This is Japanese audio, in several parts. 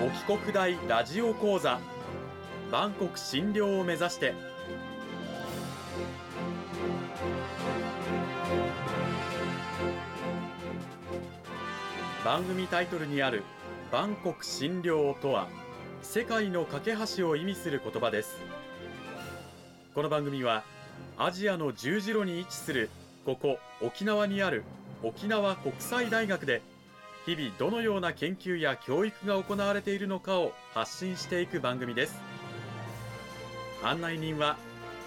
沖国大ラジオ講座万国診療を目指して。番組タイトルにある「万国診療」とは世界の架け橋を意味する言葉です。この番組はアジアの十字路に位置するここ沖縄にある沖縄国際大学で日々どのような研究や教育が行われているのかを発信していく番組です。案内人は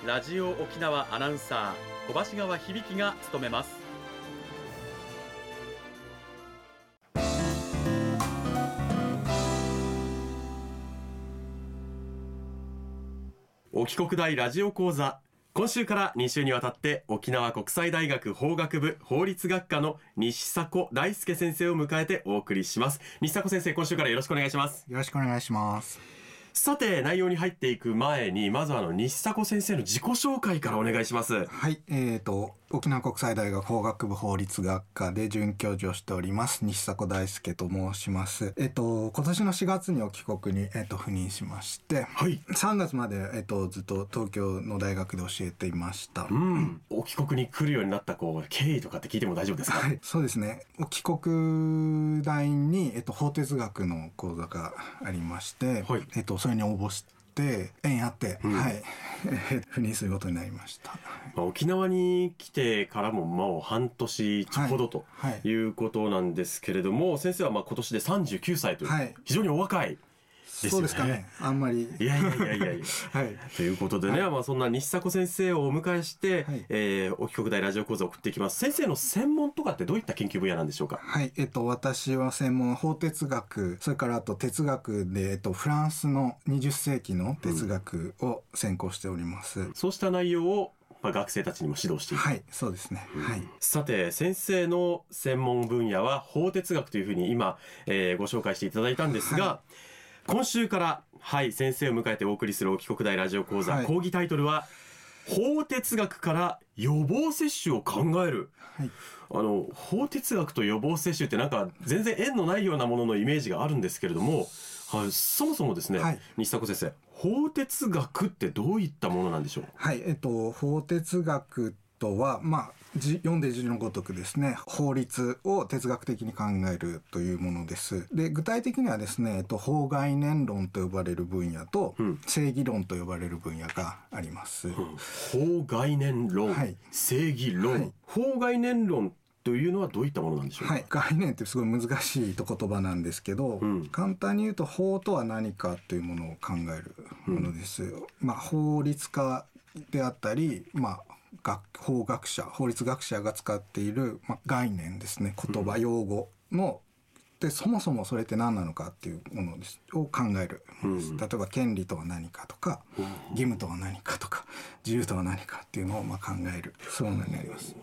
ラジオ沖縄アナウンサー小橋川響が務めます。沖国大ラジオ講座今週から2週にわたって沖縄国際大学法学部法律学科の西迫大輔先生を迎えてお送りします。西迫先生今週からよろしくお願いします。よろしくお願いします。さて内容に入っていく前にまずあの西迫先生の自己紹介からお願いします。はいえーと沖縄国際大学法学部法律学科で准教授をしております西迫大輔と申します。えっ、と今年の4月に沖国にえっ、と赴任しましてはい。3月までえっ、とずっと東京の大学で教えていました。うん。沖国に来るようになったこう経緯とかって聞いても大丈夫ですか？はい、そうですね。帰国大に、えっと、法哲学の講座がありまして、はい。えっと、それに応募して縁あって、うん。はい。赴任することになりました。まあ沖縄に来てからももう半年ほどとはい。いうことなんですけれども、先生はまあ今年で39歳という、はい。非常にお若いそうですか。ねあんまり。いやいやいやいや。い やはい。ということでね、まあそんな西迫先生をお迎えして、はい。えー沖国大ラジオ講座を送っていきます。先生の専門とかってどういった研究分野なんでしょうか？はい、えっと、私は専門法哲学、それからあと哲学で、えっと、フランスの20世紀の哲学を専攻しております。そうした内容を、まあ、学生たちにも指導していく、はい、そうですね。はい。さて先生の専門分野は法哲学というふうに今、えーご紹介していただいたんですが、は今週からはい先生を迎えてお送りする沖国大ラジオ講座、はい。講義タイトルは法哲学から予防接種を考える。はい。あの法哲学と予防接種ってなんか全然縁のないようなもののイメージがあるんですけれども、はい、そもそもですね、はい。西迫先生法哲学ってどういったものなんでしょう？はい、えっと、法哲学とは、まあ、じ読んで字のごとくですね、法律を哲学的に考えるというものです。で、具体的にはですね、えっと、法概念論と呼ばれる分野と、うん。正義論と呼ばれる分野があります。法概念論、はい。正義論、はい。法概念論というのはどういったものなんでしょうか、はい、概念ってすごい難しい言葉なんですけど、うん。簡単に言うと法とは何かというものを考えるものですよ。まあ法律家であったり、まあ学法学者法律学者が使っている、まあ、概念ですね。言葉、用語のでそもそもそれって何なのかっていうものです。を考えるものです、うん。例えば権利とは何かとか義務とは何かとか自由とは何かっていうのをまあ考える。そういうのになります。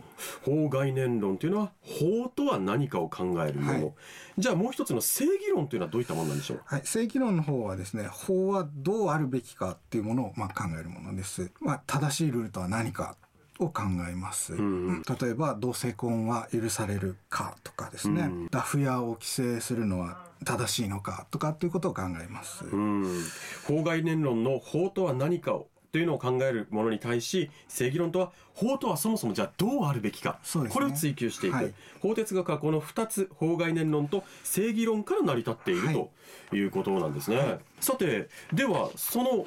法概念論というのは法とは何かを考えるもの、はい。じゃあもう一つの正義論というのはどういったものなんでしょう？はい、正規論の方はですね法はどうあるべきかっていうものをまあ考えるものです、まあ、正しいルールとは何かを考えます、んうん。例えば同性婚は許されるかとかですね、うん。ダフ屋を規制するのは正しいのかとかっていうことを考えます、うん。法概念論の法とは何かをというのを考えるものに対し正義論とは法とはそもそもじゃあどうあるべきか、ね。これを追求していく、はい。法哲学はこの2つ法概念論と正義論から成り立っている、はい。ということなんですね、さてではその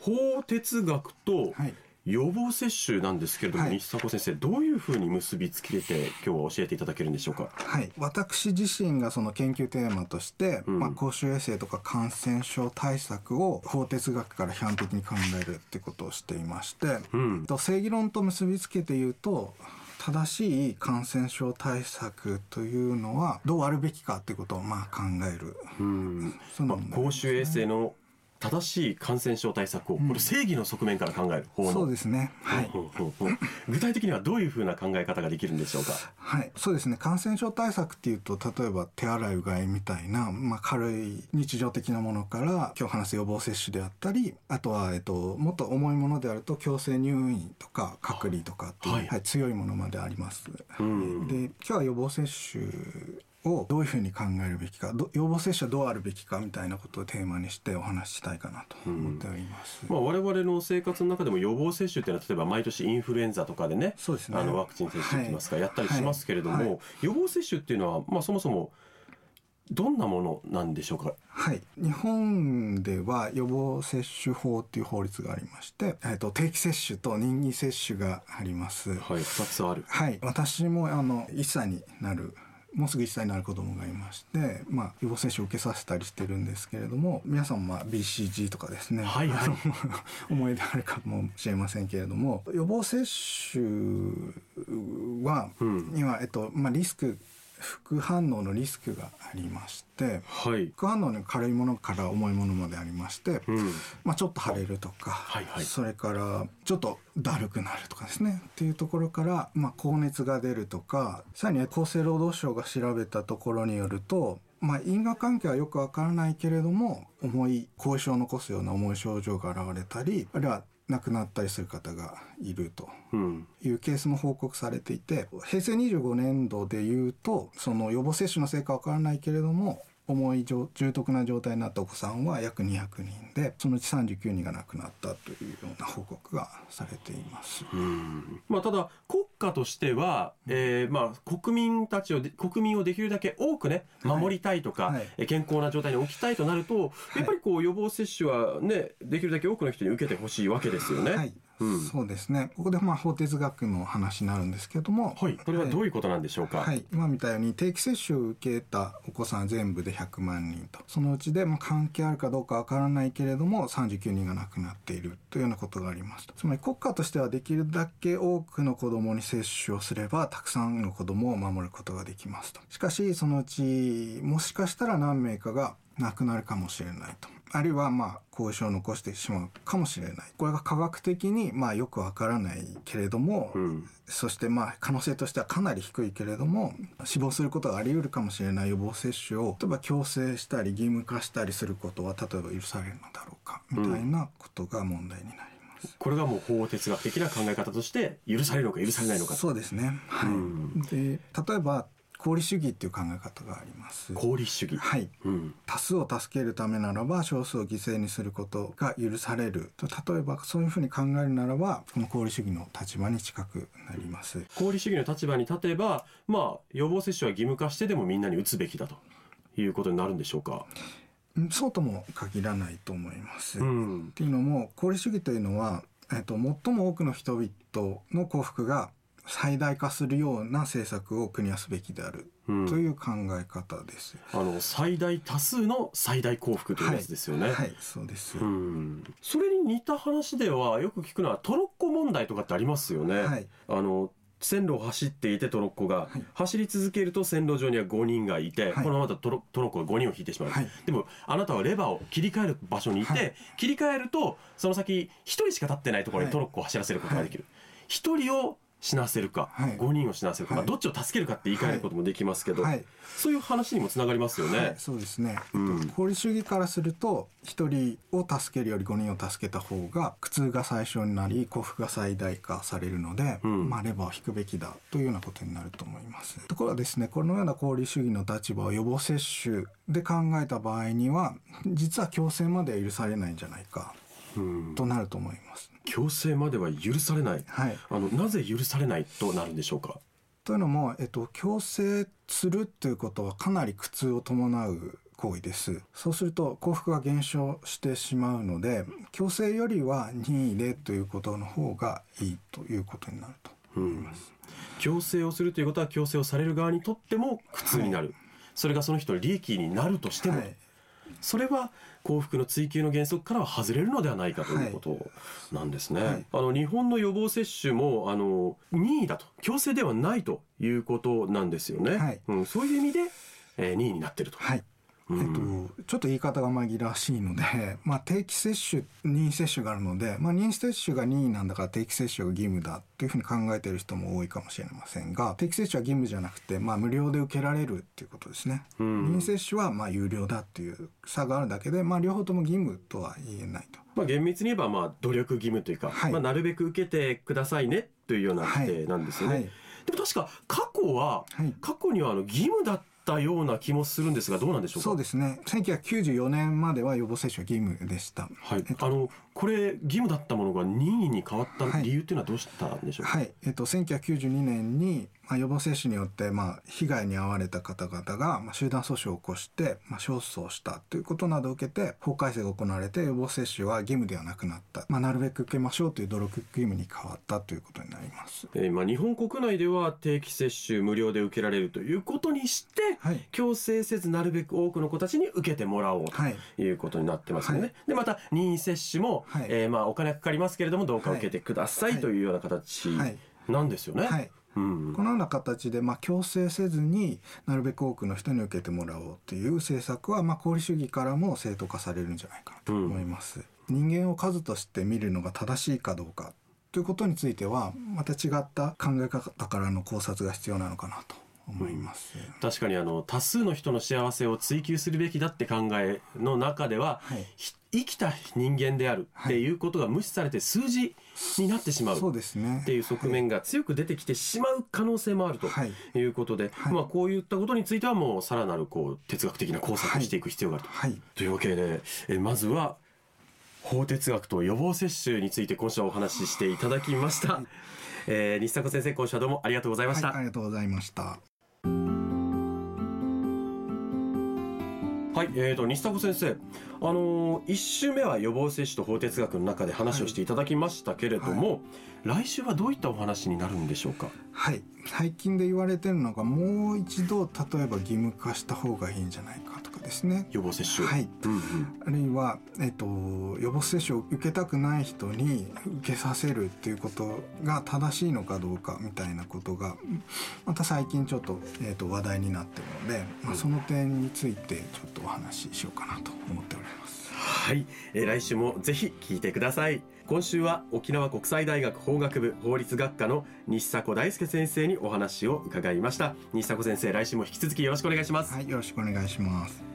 法哲学とはい予防接種なんですけれども、はい。西迫先生どういうふうに結びつけて今日は教えていただけるんでしょうか？はい、私自身がその研究テーマとして、うん。まあ、公衆衛生とか感染症対策を法哲学から批判的に考えるってことをしていまして、うん。と正義論と結びつけて言うと正しい感染症対策というのはどうあるべきかっていうことをまあ考える。うん。そのまあ、公衆衛生の正しい感染症対策を、これ正義の側面から考える方の。そうですね。はい、具体的にはどういうふうな考え方ができるんでしょうか？はい、そうですね。感染症対策っていうと例えば手洗いうがいみたいな、まあ、軽い日常的なものから今日話す予防接種であったりあとは、えっと、もっと重いものであると強制入院とか隔離とかっていう、はい。はい強いものまであります。うん。で今日は予防接種をどういうふうに考えるべきかど予防接種はどうあるべきかみたいなことをテーマにしてお話ししたいかなと思っております。まあ、我々の生活の中でも予防接種っていうのは例えば毎年インフルエンザとかでねそうですね。あのワクチン接種いきますか、やったりしますけれども、はい。はい。予防接種っていうのは、まあ、そもそもどんなものなんでしょうか？はい、日本では予防接種法っていう法律がありまして、えっと定期接種と任意接種があります。はい。2つある。はい、私もあの1歳になるもうすぐ1歳になる子供がいまして、まあ、予防接種を受けさせたりしてるんですけれども皆さんもまあ BCG とかですね、はいはい。思い出あるかもしれませんけれども予防接種は、うん。には、えっとまあ、リスク副反応のリスクがありましてはい、副反応の軽いものから重いものまでありまして、うん、まあ、ちょっと腫れるとか、はいはい。それからちょっとだるくなるとかですねっていうところから、まあ、高熱が出るとかさらに厚生労働省が調べたところによると、まあ、因果関係はよくわからないけれども重い後遺症を残すような重い症状が現れたりあるいは亡くなったりする方がいるとうん、いうケースも報告されていて平成25年度でいうとその予防接種の成果は分からないけれども重い重重篤な状態になったお子さんは約200人でそのうち39人が亡くなったというような報告がされています。うんまあ、ただ国家としては、えーまあ、国民たちをで国民をできるだけ多くね守りたいとか、はい。え健康な状態に置きたいとなると、やっぱりこう予防接種はねできるだけ多くの人に受けてほしいわけですよね。はい、うん。そうですね。ここでまあ法哲学の話になるんですけども、はい、これはどういうことなんでしょうか？はい、今みたいに定期接種を受けたお子さん全部で100万人と。そのうちでまあ関係あるかどうかわからないけれども39人が亡くなっているというようなことがありますつまり国家としてはできるだけ多くの子どもに接種をすればたくさんの子どもを守ることができますと。しかしそのうちもしかしたら何名かが亡くなるかもしれないと。あるいはまあ後遺症を残してしまうかもしれない。これが科学的にまあよくわからないけれども、うん。そしてまあ可能性としてはかなり低いけれども死亡することがあり得るかもしれない予防接種を例えば強制したり義務化したりすることは例えば許されるのだろうかみたいなことが問題になります。これがもう法哲学的な考え方として許されるのか許されないのか。そうですね、はい。うん。で例えば功利主義っていう考え方があります。功利主義。はいうん。多数を助けるためならば少数を犠牲にすることが許されると例えばそういうふうに考えるならばこの功利主義の立場に近くなります。功利主義の立場に立てば、まあ予防接種は義務化してでもみんなに打つべきだということになるんでしょうか。うんそうとも限らないと思います。っうん。ていうのも功利主義というのは、えっと、最も多くの人々の幸福が最大化するような政策を国はすべきであるうん。という考え方です。あの最大多数の最大幸福というやつですよね。はい、そうです。うん、それに似た話ではよく聞くのはトロッコ問題とかってありますよね。はい、あの線路を走っていてトロッコが、はい。走り続けると線路上には5人がいて、はい。このままだとトロトロッコが5人を引いてしまう、はい。でもあなたはレバーを切り替える場所にいて、はい。切り替えるとその先1人しか立ってないところにはい。トロッコを走らせることができる、1人を死なせるか、はい。5人を死なせるか、はい。どっちを助けるかって言い換えることもできますけど、はい、そういう話にもつながりますよね。はい、そうですね。うん。功利主義からすると一人を助けるより5人を助けた方が苦痛が最小になり幸福が最大化されるので、うん。まあレバーを引くべきだというようなことになると思います。ところがですねこのような功利主義の立場を予防接種で考えた場合には実は強制までは許されないんじゃないかうん。となると思います。強制までは許されない。はい、あのなぜ許されないとなるんでしょうか？というのも、えっと、強制するということはかなり苦痛を伴う行為です。そうすると幸福が減少してしまうので強制よりは任意でということの方がいいということになると思います、強制をするということは強制をされる側にとっても苦痛になる、それがその人の利益になるとしても、はいそれは幸福の追求の原則からは外れるのではないかということなんですね。はいあの日本の予防接種もあの任意だと強制ではないということなんですよね。はいうん、そういう意味で、えー任意になっていると。はいえっと、ちょっと言い方が紛らわしいので、まあ、定期接種任意接種があるので、まあ、任意接種が任意なんだから定期接種が義務だっていうふうに考えている人も多いかもしれませんが定期接種は義務じゃなくて、まあ、無料で受けられるっていうことですね。任意接種はまあ有料だっていう差があるだけで、まあ、両方とも義務とは言えないと。まあ、厳密に言えばまあ努力義務というか、はいまあ、なるべく受けてくださいねというような規定なんですよね。はいでも確か過去は、はい過去にはあの義務だったような気もするんですがどうなんでしょうか？そうですね。1994年までは予防接種は義務でした。はい。えっ、とあのこれ義務だったものが任意に変わったはい。理由っていうのはどうしたんでしょう？か、はい、えっと、1992年に、まあ、予防接種によって、まあ、被害に遭われた方々が、まあ、集団訴訟を起こして、まあ、勝訴したということなどを受けて法改正が行われて予防接種は義務ではなくなった、まあ、なるべく受けましょうという努力義務に変わったということになります。えーまあ、日本国内では定期接種無料で受けられるということにして、はい。強制せずなるべく多くの子たちに受けてもらおうはい。ということになってますよね。はい。でまた任意接種も、はい。えーまあ、お金がかかりますけれどもどうかはい受けてください、はい。というような形はい。なんですよね。はいうんこのような形で、まあ、強制せずになるべく多くの人に受けてもらおうという政策は、まあ、功利主義からも正当化されるんじゃないかなと思います。人間を数として見るのが正しいかどうかということについてはまた違った考え方からの考察が必要なのかなと思います。確かにあの多数の人の幸せを追求するべきだって考えの中では、はいひ生きた人間であるっていうことが無視されて数字になってしまうそうですね。っていう側面が強く出てきてしまう可能性もあるとはいいうことで、はいまあこういったことについてはもうさらなるこう哲学的な考察をしていく必要があると。はい。というわけでえまずは法哲学と予防接種について今週はお話ししていただきました。えー西迫先生今週はどうもありがとうございました。はい、ありがとうございました。はい、えー、と西迫先生、あのー、1週目は予防接種と法哲学の中で話をしていただきましたけれども、来週はどういったお話になるんでしょうか？はい。最近で言われてるのがもう一度例えば義務化した方がいいんじゃないかとかですね。予防接種。はい。うんうん。あるいは、えっと、予防接種を受けたくない人に受けさせるっていうことが正しいのかどうかみたいなことがまた最近ちょっと,、えっと話題になってるので、まあ、その点についてちょっとお話ししようかなと思っております。はい、えー来週もぜひ聞いてください。今週は沖縄国際大学法学部法律学科の西迫大輔先生にお話を伺いました。西迫先生、来週も引き続きよろしくお願いします。はい、よろしくお願いします。